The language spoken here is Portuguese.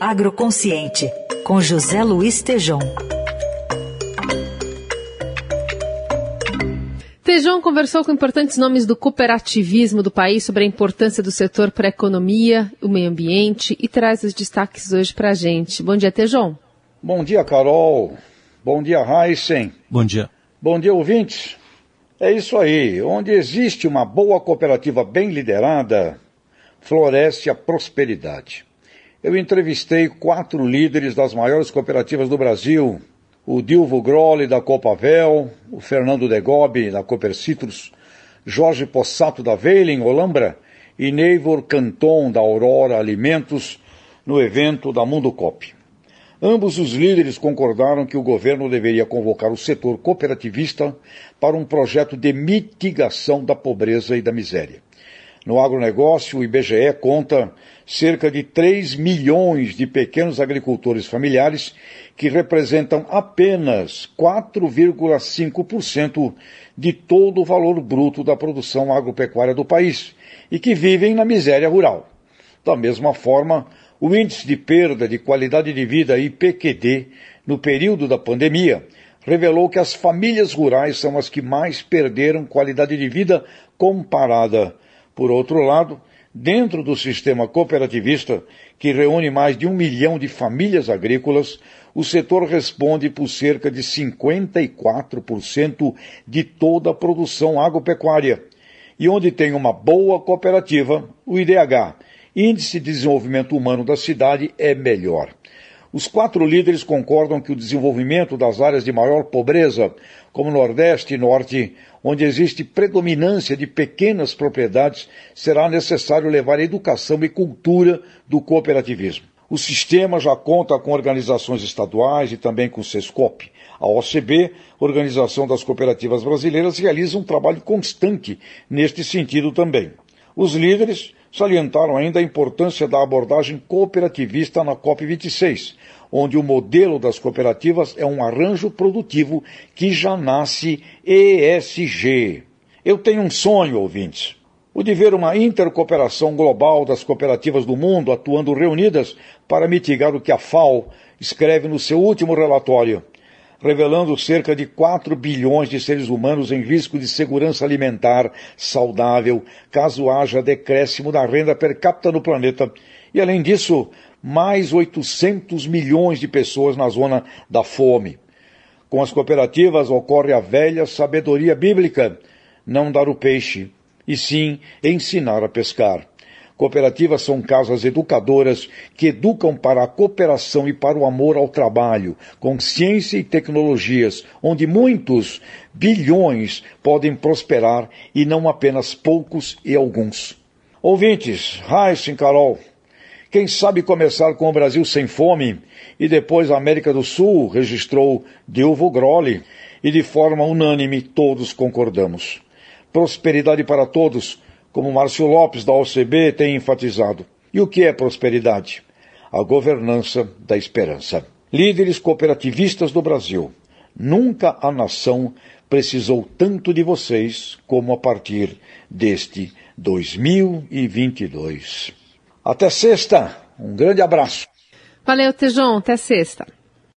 Agroconsciente, com José Luiz Tejom. Tejão conversou com importantes nomes do cooperativismo do país sobre a importância do setor para a economia, o meio ambiente e traz os destaques hoje para a gente. Bom dia, Tejão. Bom dia, Carol. Bom dia, Heisen. Bom dia. Bom dia, ouvintes. É isso aí. Onde existe uma boa cooperativa bem liderada, floresce a prosperidade. Eu entrevistei quatro líderes das maiores cooperativas do Brasil o Dilvo Grolli da Copavel, o Fernando Degobi da Cooper Citrus, Jorge Possato da Veiling, Olambra, e Neivor Canton da Aurora Alimentos no evento da Mundo Cop. Ambos os líderes concordaram que o governo deveria convocar o setor cooperativista para um projeto de mitigação da pobreza e da miséria. No agronegócio, o IBGE conta cerca de 3 milhões de pequenos agricultores familiares que representam apenas 4,5% de todo o valor bruto da produção agropecuária do país e que vivem na miséria rural. Da mesma forma, o índice de perda de qualidade de vida IPQD no período da pandemia revelou que as famílias rurais são as que mais perderam qualidade de vida comparada por outro lado, dentro do sistema cooperativista, que reúne mais de um milhão de famílias agrícolas, o setor responde por cerca de 54% de toda a produção agropecuária. E onde tem uma boa cooperativa, o IDH, Índice de Desenvolvimento Humano da cidade, é melhor. Os quatro líderes concordam que o desenvolvimento das áreas de maior pobreza, como Nordeste e Norte, onde existe predominância de pequenas propriedades, será necessário levar educação e cultura do cooperativismo. O sistema já conta com organizações estaduais e também com o SESCOP. A OCB, Organização das Cooperativas Brasileiras, realiza um trabalho constante neste sentido também. Os líderes salientaram ainda a importância da abordagem cooperativista na COP26, onde o modelo das cooperativas é um arranjo produtivo que já nasce ESG. Eu tenho um sonho, ouvintes, o de ver uma intercooperação global das cooperativas do mundo atuando reunidas para mitigar o que a FAO escreve no seu último relatório, revelando cerca de 4 bilhões de seres humanos em risco de segurança alimentar saudável, caso haja decréscimo da renda per capita no planeta. E além disso, mais 800 milhões de pessoas na zona da fome. Com as cooperativas ocorre a velha sabedoria bíblica: não dar o peixe, e sim ensinar a pescar. Cooperativas são casas educadoras que educam para a cooperação e para o amor ao trabalho, com ciência e tecnologias, onde muitos bilhões podem prosperar e não apenas poucos e alguns. Ouvintes, Raíssa Carol, quem sabe começar com o Brasil sem fome e depois a América do Sul registrou Dilvo Grolli e de forma unânime todos concordamos. Prosperidade para todos, como Márcio Lopes da OCB tem enfatizado. E o que é prosperidade? A governança da esperança. Líderes cooperativistas do Brasil, nunca a nação precisou tanto de vocês como a partir deste 2022. Até sexta. Um grande abraço. Valeu, Tejon. Até sexta.